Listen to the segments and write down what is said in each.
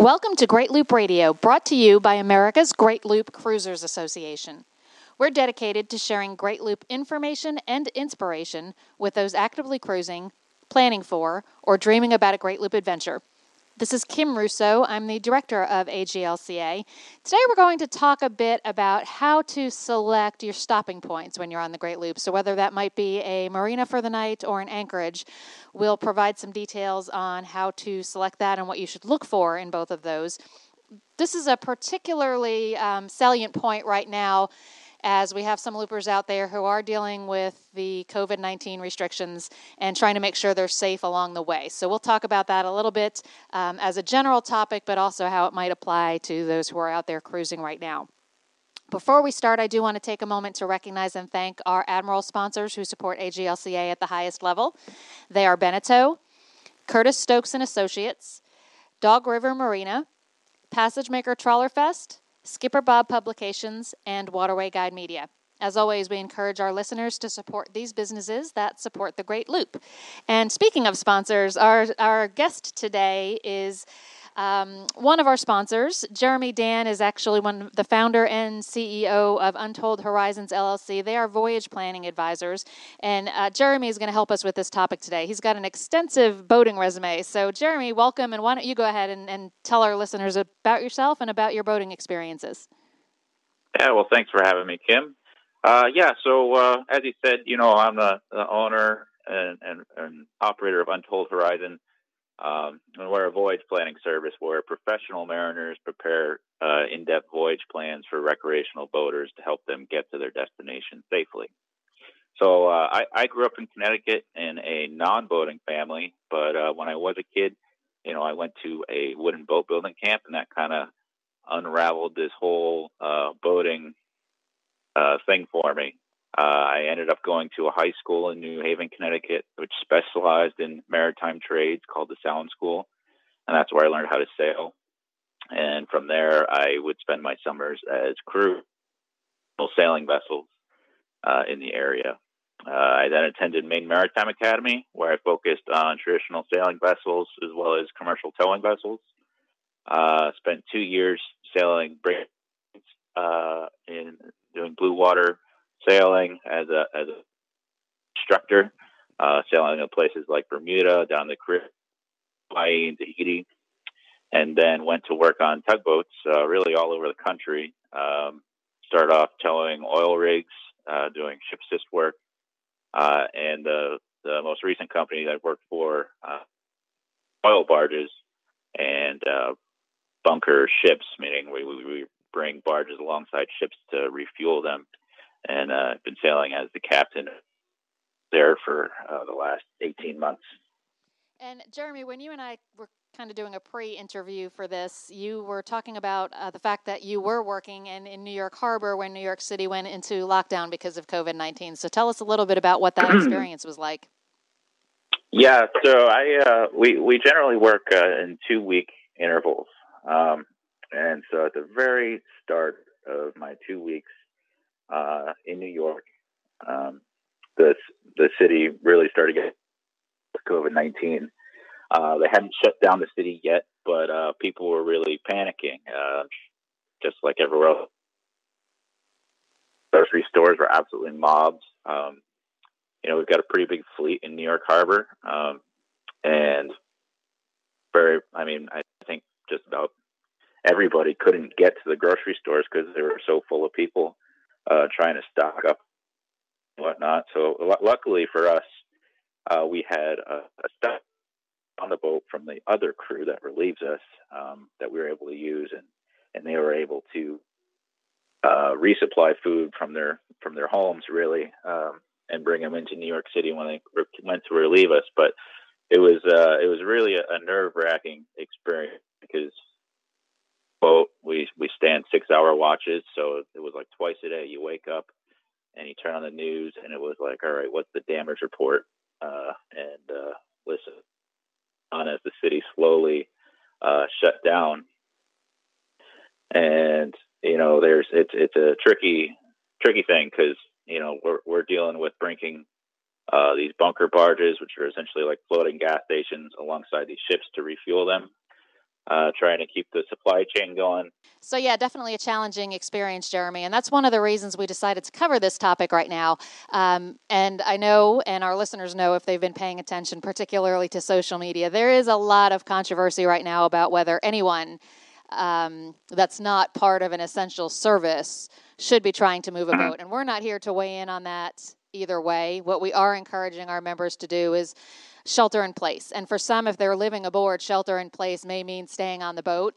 Welcome to Great Loop Radio, brought to you by America's Great Loop Cruisers Association. We're dedicated to sharing Great Loop information and inspiration with those actively cruising, planning for, or dreaming about a Great Loop adventure. This is Kim Russo. I'm the director of AGLCA. Today we're going to talk a bit about how to select your stopping points when you're on the Great Loop. So, whether that might be a marina for the night or an anchorage, we'll provide some details on how to select that and what you should look for in both of those. This is a particularly um, salient point right now as we have some loopers out there who are dealing with the COVID 19 restrictions and trying to make sure they're safe along the way. So we'll talk about that a little bit um, as a general topic, but also how it might apply to those who are out there cruising right now. Before we start, I do want to take a moment to recognize and thank our Admiral sponsors who support AGLCA at the highest level. They are Beneteau, Curtis Stokes and Associates, Dog River Marina, PassageMaker Trawler Fest, Skipper Bob Publications, and Waterway Guide Media. As always, we encourage our listeners to support these businesses that support the Great Loop. And speaking of sponsors, our, our guest today is um, one of our sponsors, Jeremy Dann, is actually one the founder and CEO of Untold Horizons LLC. They are voyage planning advisors, and uh, Jeremy is going to help us with this topic today. He's got an extensive boating resume. So, Jeremy, welcome, and why don't you go ahead and, and tell our listeners about yourself and about your boating experiences? Yeah, well, thanks for having me, Kim. Uh, yeah, so uh, as you said, you know, I'm the, the owner and, and, and, operator of Untold Horizon. Um, and we're a voyage planning service where professional mariners prepare uh, in-depth voyage plans for recreational boaters to help them get to their destination safely. So uh, I, I, grew up in Connecticut in a non-boating family, but uh, when I was a kid, you know, I went to a wooden boat building camp, and that kind of unraveled this whole uh, boating uh, thing for me. Uh, I ended up going to a high school in New Haven, Connecticut, which specialized in maritime trades called the Sallin School. And that's where I learned how to sail. And from there, I would spend my summers as crew sailing vessels uh, in the area. Uh, I then attended Maine Maritime Academy, where I focused on traditional sailing vessels as well as commercial towing vessels. Uh, spent two years sailing uh, in doing blue water sailing as a as a instructor, uh, sailing in places like Bermuda, down the Caribbean, Hawaii, and Tahiti, and then went to work on tugboats uh, really all over the country. Um, started off towing oil rigs, uh, doing ship assist work, uh, and the the most recent company that I worked for, uh, oil barges and uh, bunker ships, meaning we, we, we bring barges alongside ships to refuel them and uh, been sailing as the captain there for uh, the last 18 months. And Jeremy, when you and I were kind of doing a pre-interview for this, you were talking about uh, the fact that you were working in, in New York Harbor when New York City went into lockdown because of COVID nineteen. So tell us a little bit about what that experience was like. Yeah, so I uh, we we generally work uh, in two week intervals, um, and so at the very start of my two weeks, uh, in New York. Um, the the city really started getting COVID nineteen. Uh, they hadn't shut down the city yet, but uh, people were really panicking, uh, just like everywhere else. Grocery stores were absolutely mobbed. Um, you know, we've got a pretty big fleet in New York Harbor, um, and very. I mean, I think just about everybody couldn't get to the grocery stores because they were so full of people uh, trying to stock up and whatnot. So l- luckily for us, uh, we had a, a staff on the boat from the other crew that relieves us um, that we were able to use, and and they were able to uh, resupply food from their from their homes really, um, and bring them into New York City when they re- went to relieve us. But it was uh, it was really a, a nerve wracking experience because boat. We we stand six hour watches, so it was like twice a day. You wake up and you turn on the news, and it was like, all right, what's the damage report? Uh, and uh, listen on as the city slowly uh, shut down. And you know, there's it's it's a tricky tricky thing because you know we're we're dealing with bringing uh, these bunker barges, which are essentially like floating gas stations, alongside these ships to refuel them. Uh, trying to keep the supply chain going. So, yeah, definitely a challenging experience, Jeremy. And that's one of the reasons we decided to cover this topic right now. Um, and I know, and our listeners know if they've been paying attention, particularly to social media, there is a lot of controversy right now about whether anyone um, that's not part of an essential service should be trying to move a boat. And we're not here to weigh in on that either way. What we are encouraging our members to do is shelter in place. And for some, if they're living aboard, shelter in place may mean staying on the boat.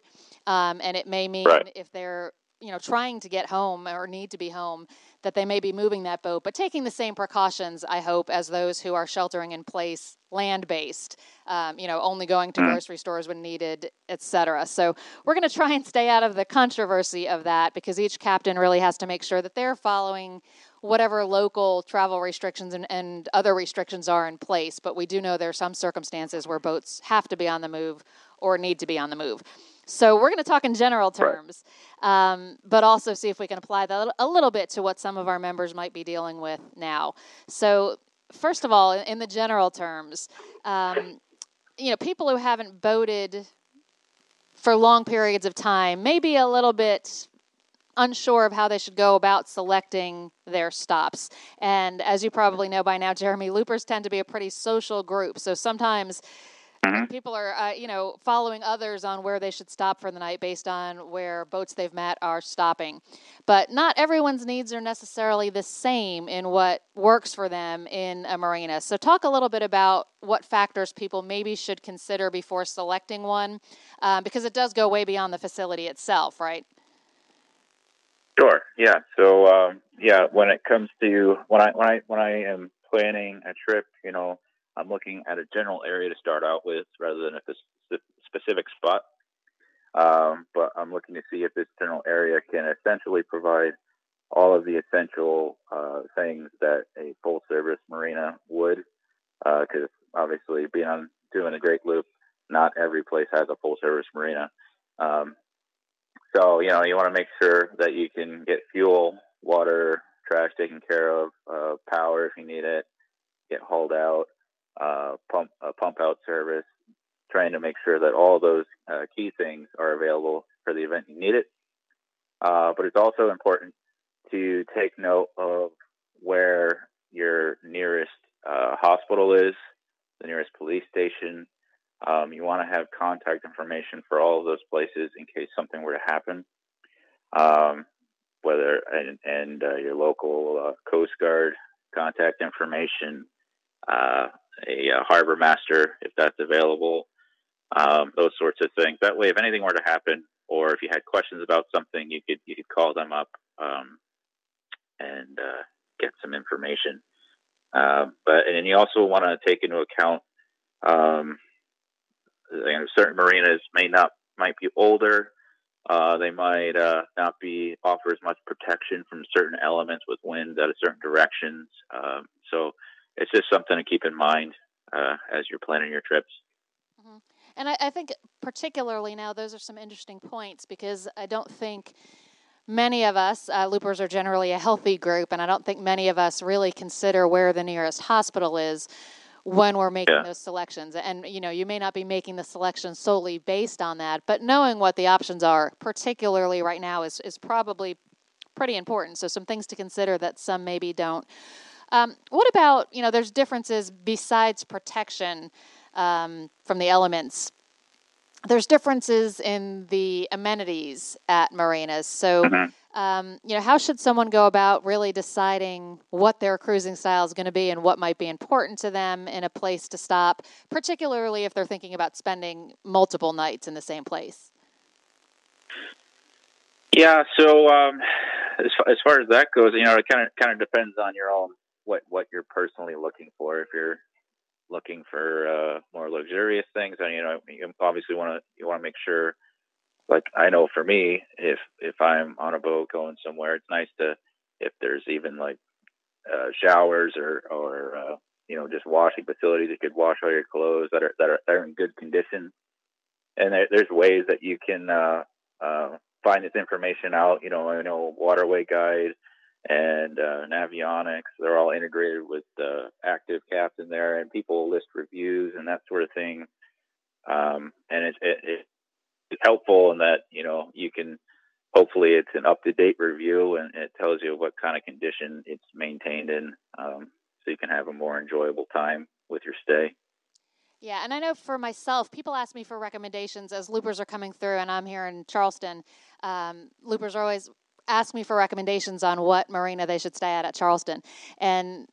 Um, and it may mean right. if they're you know trying to get home or need to be home that they may be moving that boat but taking the same precautions i hope as those who are sheltering in place land based um, you know only going to mm. grocery stores when needed etc so we're going to try and stay out of the controversy of that because each captain really has to make sure that they're following whatever local travel restrictions and, and other restrictions are in place but we do know there are some circumstances where boats have to be on the move or need to be on the move so we're going to talk in general terms, right. um, but also see if we can apply that a little bit to what some of our members might be dealing with now. So first of all, in the general terms, um, you know, people who haven't boated for long periods of time may be a little bit unsure of how they should go about selecting their stops. And as you probably know by now, Jeremy, loopers tend to be a pretty social group. So sometimes Mm-hmm. People are, uh, you know, following others on where they should stop for the night based on where boats they've met are stopping. But not everyone's needs are necessarily the same in what works for them in a marina. So, talk a little bit about what factors people maybe should consider before selecting one, uh, because it does go way beyond the facility itself, right? Sure. Yeah. So, um, yeah, when it comes to when I when I when I am planning a trip, you know I'm looking at a general area to start out with rather than a specific spot. Um, but I'm looking to see if this general area can essentially provide all of the essential uh, things that a full service marina would. Because uh, obviously, being on doing a great loop, not every place has a full service marina. Um, so you know, you want to make sure that you can get fuel, water, trash taken care of, uh, power if you need it, get hauled out, uh, pump uh, pump out service, trying to make sure that all those uh, key things are available for the event you need it. Uh, but it's also important to take note of where your nearest hospital is, the nearest police station. Um, you want to have contact information for all of those places in case something were to happen. Um, whether and, and uh, your local Coast Guard contact information, uh, a, a, harbor master if that's available, um, those sorts of things. That way, if anything were to happen, or if you had questions about something, you could you could call them up um, and uh, get some information. Uh, but and you also want to take into account um, you know, certain marinas may not might be older. Uh, they might uh, not be offer as much protection from certain elements with winds out of certain directions. Um, so it's just something to keep in mind uh, as you're planning your trips. Mm-hmm. And I, I, think, particularly now, those are some interesting points because I don't think many of us, uh, loopers are generally a healthy group, and I don't think many of us really consider where the nearest hospital is when we're making yeah. those selections. And, you know, you may not be making the selection solely based on that, but knowing what the options are, particularly right now, is, is probably pretty important. So, some things to consider that some maybe don't. Um, what about, you know, there's differences besides protection um, from the elements. There's differences in the amenities at marinas. So, mm-hmm. Um, you know, how should someone go about really deciding what their cruising style is going to be and what might be important to them in a place to stop, particularly if they're thinking about spending multiple nights in the same place? Yeah, so um, as, far, as far as that goes, you know, it kind of kind of depends on your own what what you're personally looking for. If you're looking for uh, more luxurious things, and you know, you obviously want to you want to make sure. Like I know for me, if if I'm on a boat going somewhere, it's nice to if there's even like uh, showers or or uh, you know just washing facilities you could wash all your clothes that are that are, that are in good condition. And there, there's ways that you can uh, uh, find this information out. You know, I know Waterway Guide and uh, Navionics. They're all integrated with uh, Active Captain there, and people list reviews and that sort of thing. Um, and it, it, it helpful in that you know you can hopefully it's an up to date review and it tells you what kind of condition it's maintained in, um, so you can have a more enjoyable time with your stay. Yeah, and I know for myself, people ask me for recommendations as loopers are coming through, and I'm here in Charleston. Um, loopers are always ask me for recommendations on what marina they should stay at at Charleston, and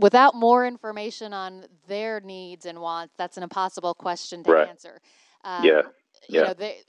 without more information on their needs and wants, that's an impossible question to right. answer. Um, yeah. You yeah. know, they,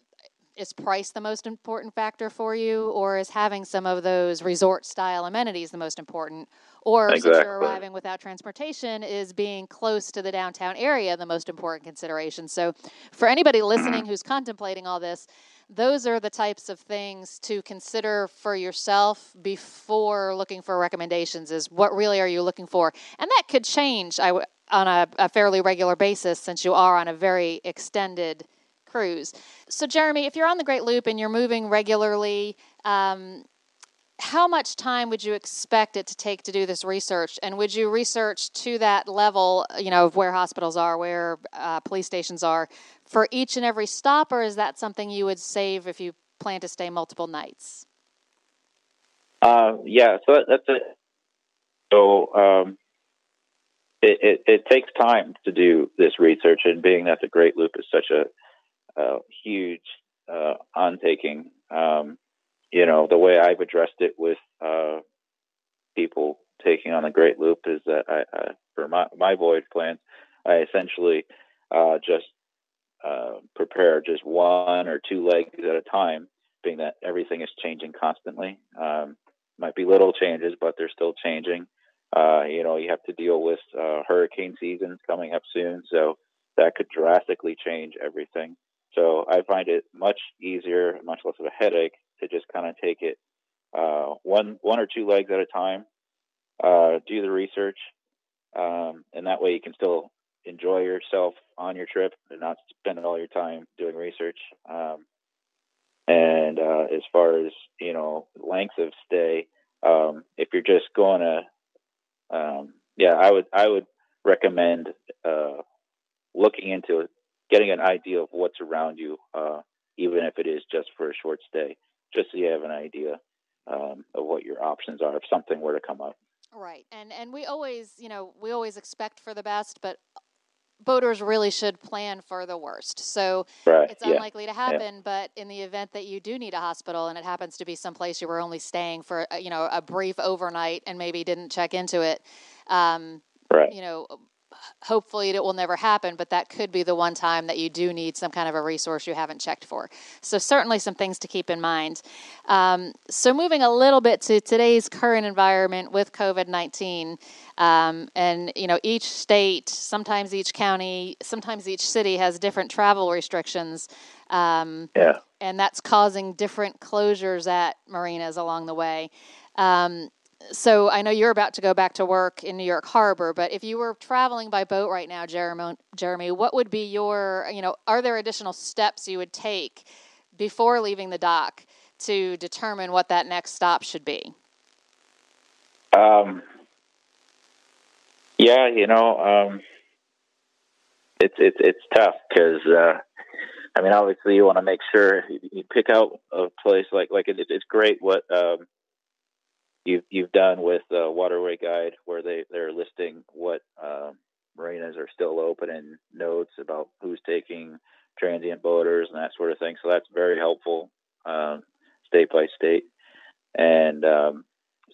is price the most important factor for you, or is having some of those resort style amenities the most important? Or exactly. since you're arriving without transportation, is being close to the downtown area the most important consideration? So, for anybody listening who's contemplating all this, those are the types of things to consider for yourself before looking for recommendations is what really are you looking for and that could change on a, a fairly regular basis since you are on a very extended cruise. So, Jeremy, if you're on the Great Loop and you're moving regularly, um, how much time would you expect it to take to do this research? And would you research to that level, you know, of where hospitals are, where uh, police stations are, for each and every stop, or is that something you would save if you plan to stay multiple nights? Uh, yeah, so that, that's it. So um, it, it, it, takes time to do this research, and being that the Great Loop is such a a huge uh, undertaking. Um, you know, the way I've addressed it with uh, people taking on the Great Loop is that I, I for my, my voyage plans, I essentially uh, just uh, prepare just one or two legs at a time, being that everything is changing constantly. Um, might be little changes, but they're still changing. Uh, you know, you have to deal with uh, hurricane seasons coming up soon, so that could drastically change everything. So I find it much easier, much less of a headache to just kind of take it uh, one one or two legs at a time, uh, do the research, um, and that way you can still enjoy yourself on your trip and not spend all your time doing research. Um, and uh, as far as you know, length of stay, um, if you're just going to, um, yeah, I would I would recommend uh, looking into getting an idea of what's around you, uh, even if it is just for a short stay, just so you have an idea um, of what your options are if something were to come up. Right, and and we always, you know, we always expect for the best, but boaters really should plan for the worst. So right. it's unlikely to happen, yeah. but in the event that you do need a hospital and it happens to be someplace you were only staying for, uh, you know, a brief overnight and maybe didn't check into it, um, right. you know, hopefully it will never happen, but that could be the one time that you do need some kind of a resource you haven't checked for. So, certainly some things to keep in mind. Um, so, moving a little bit to today's current environment with COVID 19, um, and you know, each state, sometimes each county, sometimes each city has different travel restrictions. Um, yeah. And that's causing different closures at marinas along the way. Um, so I know you're about to go back to work in New York Harbor, but if you were traveling by boat right now, Jeremy, Jeremy, what would be your, you know, are there additional steps you would take before leaving the dock to determine what that next stop should be? Um, yeah, you know, um, it's it's it's tough because uh, I mean, obviously, you want to make sure you pick out a place like like it, it's great what um, you've you've done with uh, Waterway Guide, where they they're listing what uh, marinas are still open and notes about who's taking transient boaters and that sort of thing. So that's very helpful, um, state by state. And um,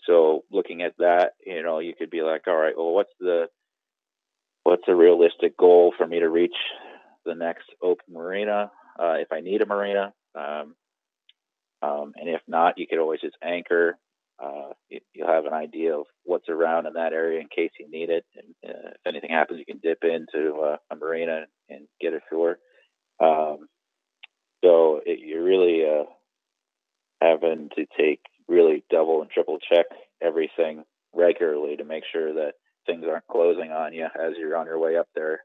so looking at that, you know, you could be like, all right, well, what's the what's a realistic goal for me to reach the next open marina uh, if I need a marina? Um, um, and if not, you could always just anchor uh, you, will have an idea of what's around in that area in case you need it. And uh, if anything happens, you can dip into uh, a marina and get ashore. Um, so it, you're really uh, having to take really double and triple check everything regularly to make sure that things aren't closing on you as you're on your way up there.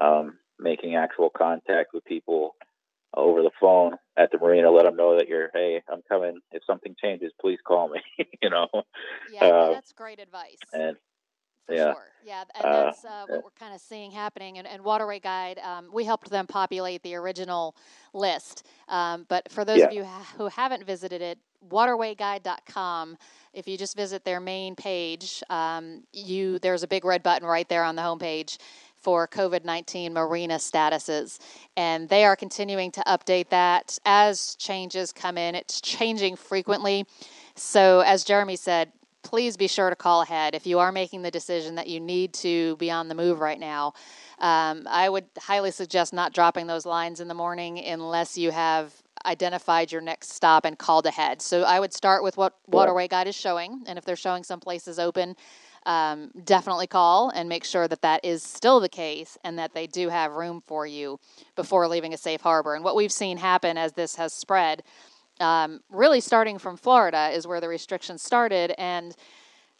Um, making actual contact with people over the phone at the marina, let them know that you're, hey, I'm coming. If something changes, please call me. you know. Yeah, uh, that's great advice. And yeah. Sure. Yeah, and uh, that's uh, what we're kind of seeing happening. And, and Waterway Guide, um, we helped them populate the original list. Um, but for those yeah. of you who haven't visited it, waterwayguide.com. If you just visit their main page, um, you there's a big red button right there on the homepage for COVID 19 marina statuses. And they are continuing to update that as changes come in. It's changing frequently. So, as Jeremy said, please be sure to call ahead if you are making the decision that you need to be on the move right now. Um, I would highly suggest not dropping those lines in the morning unless you have identified your next stop and called ahead. So I would start with what Waterway Guide is showing, and if they're showing some places open, um, definitely call and make sure that that is still the case and that they do have room for you before leaving a safe harbor. And what we've seen happen as this has spread, um, really starting from Florida, is where the restrictions started. And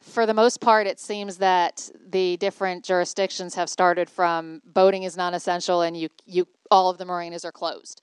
for the most part, it seems that the different jurisdictions have started from boating is non-essential, and you you all of the marinas are closed.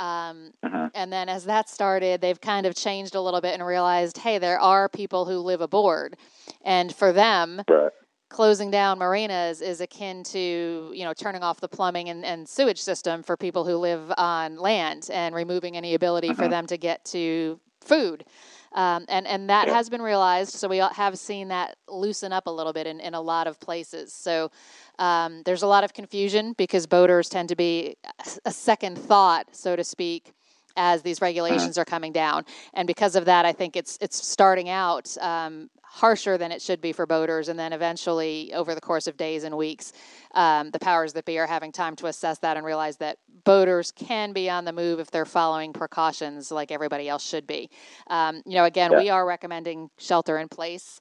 Um, uh-huh. And then as that started, they've kind of changed a little bit and realized, hey, there are people who live aboard, and for them, right. closing down marinas is akin to you know turning off the plumbing and, and sewage system for people who live on land and removing any ability uh-huh. for them to get to food. Um, and and that yeah. has been realized. So we have seen that loosen up a little bit in, in a lot of places. So um, there's a lot of confusion because boaters tend to be a second thought, so to speak, as these regulations uh-huh. are coming down. And because of that, I think it's it's starting out um, harsher than it should be for boaters, and then eventually, over the course of days and weeks, um, the powers that be are having time to assess that and realize that boaters can be on the move if they're following precautions like everybody else should be. Um, you know, again, yeah. we are recommending shelter in place.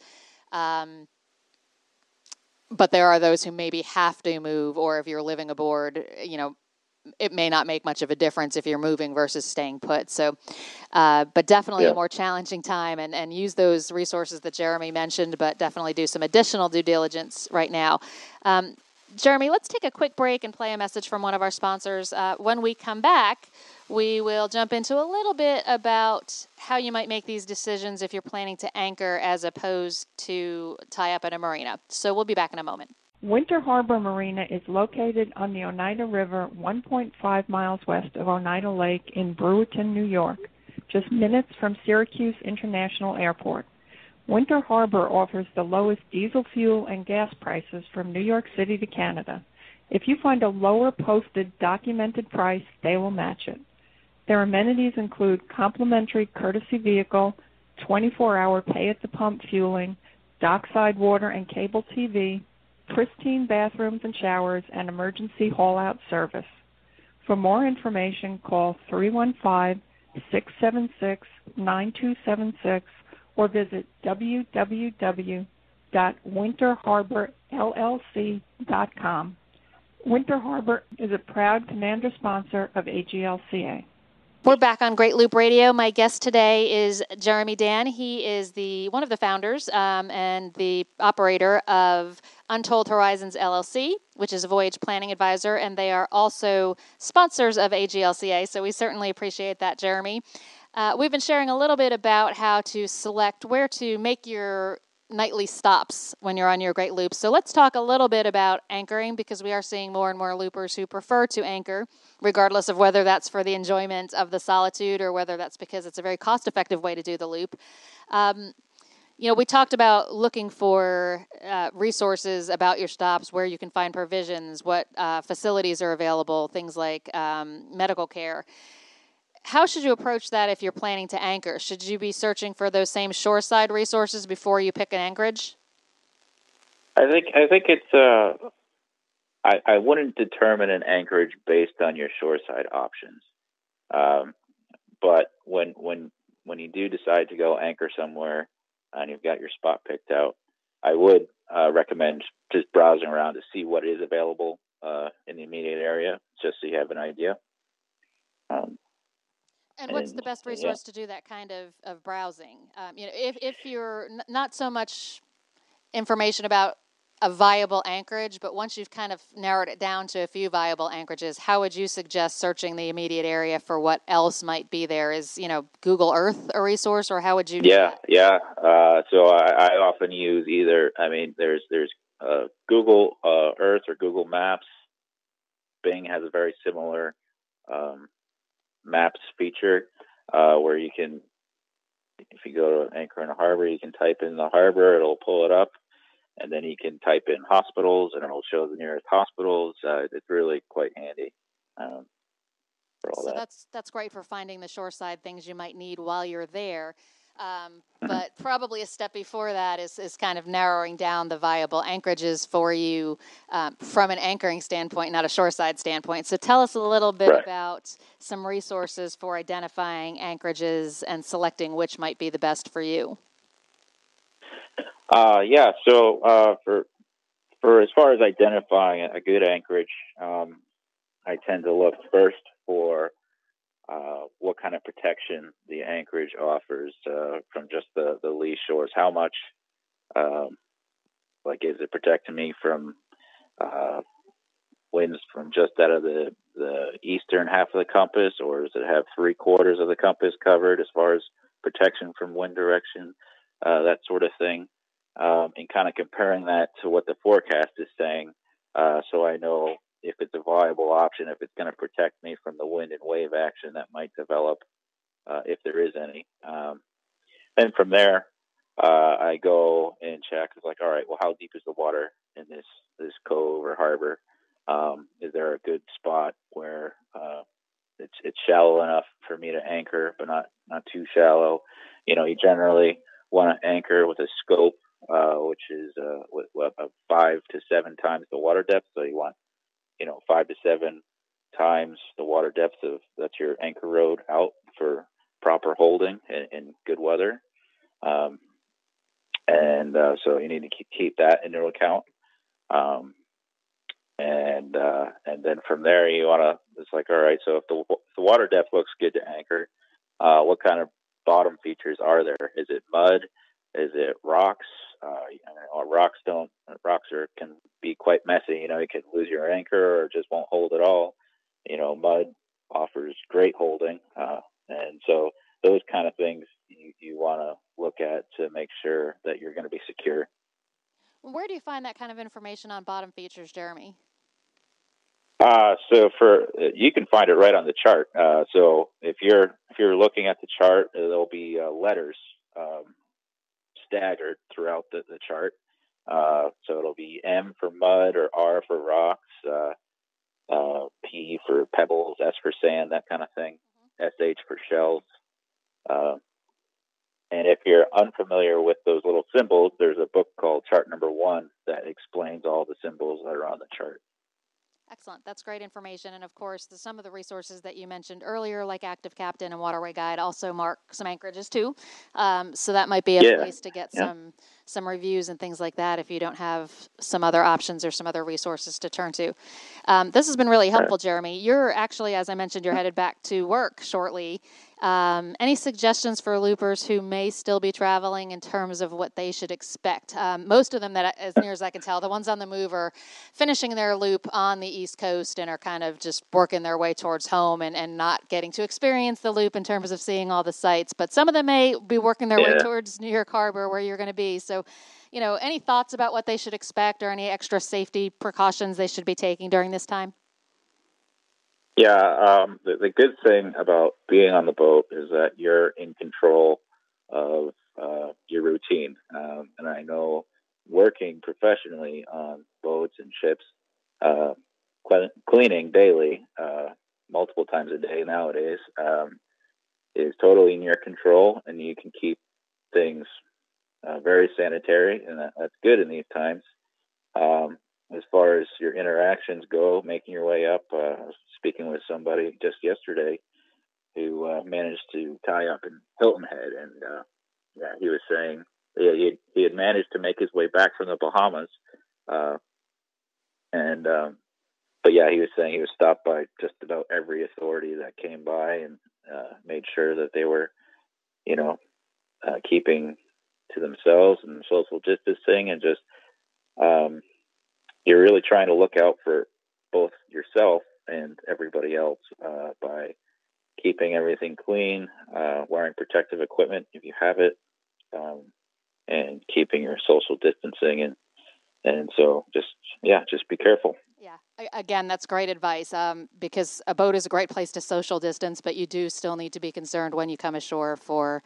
Um, but there are those who maybe have to move, or if you're living aboard, you know, it may not make much of a difference if you're moving versus staying put. So, uh, but definitely yeah. a more challenging time and, and use those resources that Jeremy mentioned, but definitely do some additional due diligence right now. Um, Jeremy, let's take a quick break and play a message from one of our sponsors. Uh, when we come back, we will jump into a little bit about how you might make these decisions if you're planning to anchor as opposed to tie up at a marina. So we'll be back in a moment. Winter Harbor Marina is located on the Oneida River 1.5 miles west of Oneida Lake in Brewerton, New York, just minutes from Syracuse International Airport. Winter Harbor offers the lowest diesel fuel and gas prices from New York City to Canada. If you find a lower posted documented price, they will match it. Their amenities include complimentary courtesy vehicle, 24 hour pay at the pump fueling, dockside water and cable TV, pristine bathrooms and showers, and emergency haul out service. For more information, call 315 676 9276 or visit www.winterharborllc.com. Winter Harbor is a proud commander sponsor of AGLCA. We're back on Great Loop Radio. My guest today is Jeremy Dann. He is the one of the founders um, and the operator of Untold Horizons LLC, which is a voyage planning advisor, and they are also sponsors of AGLCA. So we certainly appreciate that, Jeremy. Uh, we've been sharing a little bit about how to select where to make your nightly stops when you're on your great loops. So let's talk a little bit about anchoring because we are seeing more and more loopers who prefer to anchor, regardless of whether that's for the enjoyment of the solitude or whether that's because it's a very cost effective way to do the loop. Um, you know, we talked about looking for uh, resources about your stops, where you can find provisions, what uh, facilities are available, things like um, medical care how should you approach that if you're planning to anchor? Should you be searching for those same shoreside resources before you pick an anchorage? I think I think it's uh, I, I wouldn't determine an anchorage based on your shoreside options, um, but when when when you do decide to go anchor somewhere and you've got your spot picked out, I would uh, recommend just browsing around to see what is available uh, in the immediate area, just so you have an idea. Um, and what's the best resource yeah. to do that kind of, of browsing? Um, you know, if, if you're n- not so much information about a viable anchorage, but once you've kind of narrowed it down to a few viable anchorages, how would you suggest searching the immediate area for what else might be there? Is you know Google Earth a resource, or how would you? yeah, yeah. Uh, so I, I, often use either. I mean, there's there's uh, Google uh, Earth or Google Maps, Bing has a very similar um, maps feature uh, where you can, if you go to Anchor in a harbor, you can type in the harbor, it'll pull it up, and then you can type in hospitals, and it'll show the nearest hospitals. Uh, it's really quite handy. Um, so that. that's that's great for finding the shoreside things you might need while you're there. Um, Mm-hmm. but probably a step before that is, is kind of narrowing down the viable anchorages for you um, from an anchoring standpoint, not a shoreside standpoint. So tell us a little bit Right. about some resources for identifying anchorages and selecting which might be the best for you. Uh, yeah. So uh, for for as far as identifying a good anchorage, um, I tend to look first for uh, what kind of protection the anchorage offers uh, from just the the lee shores. How much, um, like, is it protecting me from uh, winds from just out of the the eastern half of the compass, or does it have three quarters of the compass covered as far as protection from wind direction, uh, that sort of thing, um, and kind of comparing that to what the forecast is saying, uh, so I know if it's a viable option, if it's going to protect me from the wind and wave action that might develop, uh, if there is any. Um, then from there, uh, I go and check. It's like, all right, well, how deep is the water in this this cove or harbor? Um, is there a good spot where uh, it's it's shallow enough for me to anchor, but not not too shallow? You know, you generally want to anchor with a scope, uh, which is uh, with, with five to seven times the water depth. So you want you know five to seven times the water depth of that's your anchor rode out for proper holding in, in good weather. Um, and uh, so you need to keep, keep that into account. Um, and uh, and then from there you want to it's like all right so if the, if the water depth looks good to anchor uh, what kind of bottom features are there is it mud is it rocks uh, you know, rocks don't rocks are can be quite messy you know you could lose your anchor or just won't hold at all you know mud offers great holding uh, and so those kind of things you, you want to look at to make sure that you're going to be secure Where do you find that kind of information on bottom features, Jeremy? Uh, so for you can find it right on the chart. Uh, so if you're if you're looking at the chart, uh, there'll be uh, letters um, staggered throughout the, the chart. Uh, so it'll be M for mud or R for rocks, uh, uh, P for pebbles, S for sand, that kind of thing, SH for shells. Uh, and if you're unfamiliar with those little symbols, there's a book called Chart Number One that explains all the symbols that are on the chart. Excellent. That's great information. And of course, the, some of the resources that you mentioned earlier, like Active Captain and Waterway Guide, also mark some anchorages too. Um, so that might be a Yeah. place to get Yeah. some some reviews and things like that if you don't have some other options or some other resources to turn to. Um, this has been really helpful, Jeremy. You're actually, as I mentioned, you're headed back to work shortly. Um, any suggestions for loopers who may still be traveling in terms of what they should expect? Um, most of them, that as near as I can tell, the ones on the move are finishing their loop on the East Coast and are kind of just working their way towards home and, and not getting to experience the loop in terms of seeing all the sights. But some of them may be working their way towards New York Harbor where you're going to be. So, you know, any thoughts about what they should expect or any extra safety precautions they should be taking during this time? Yeah, um, the, the good thing about being on the boat is that you're in control of uh, your routine. Um, and I know working professionally on boats and ships, uh, cleaning daily, uh, multiple times a day nowadays, um, is totally in your control, and you can keep things uh, very sanitary, and that, that's good in these times. Um, as far as your interactions go, making your way up. Uh, speaking with somebody just yesterday who uh, managed to tie up in Hilton Head, and uh, yeah, he was saying yeah, he, he had managed to make his way back from the Bahamas, uh, and um, but yeah, he was saying he was stopped by just about every authority that came by and uh, made sure that they were, you know, uh, keeping to themselves and social distancing and just um, you're really trying to look out for both yourself and everybody else uh, by keeping everything clean, uh, wearing protective equipment if you have it, um, and keeping your social distancing. And and so just yeah, just be careful. Yeah, again, that's great advice um, because a boat is a great place to social distance, but you do still need to be concerned when you come ashore for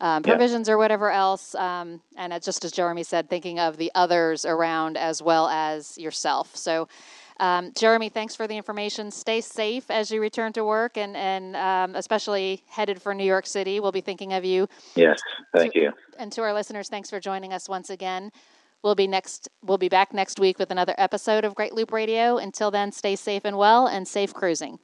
um, provisions yeah. or whatever else. Um, and just as Jeremy said, thinking of the others around as well as yourself. So. Um, Jeremy, thanks for the information. Stay safe as you return to work, and and um, especially headed for New York City. We'll be thinking of you. Yes, thank to, you. And to our listeners, thanks for joining us once again. We'll be next. We'll be back next week with another episode of Great Loop Radio. Until then, stay safe and well, and safe cruising.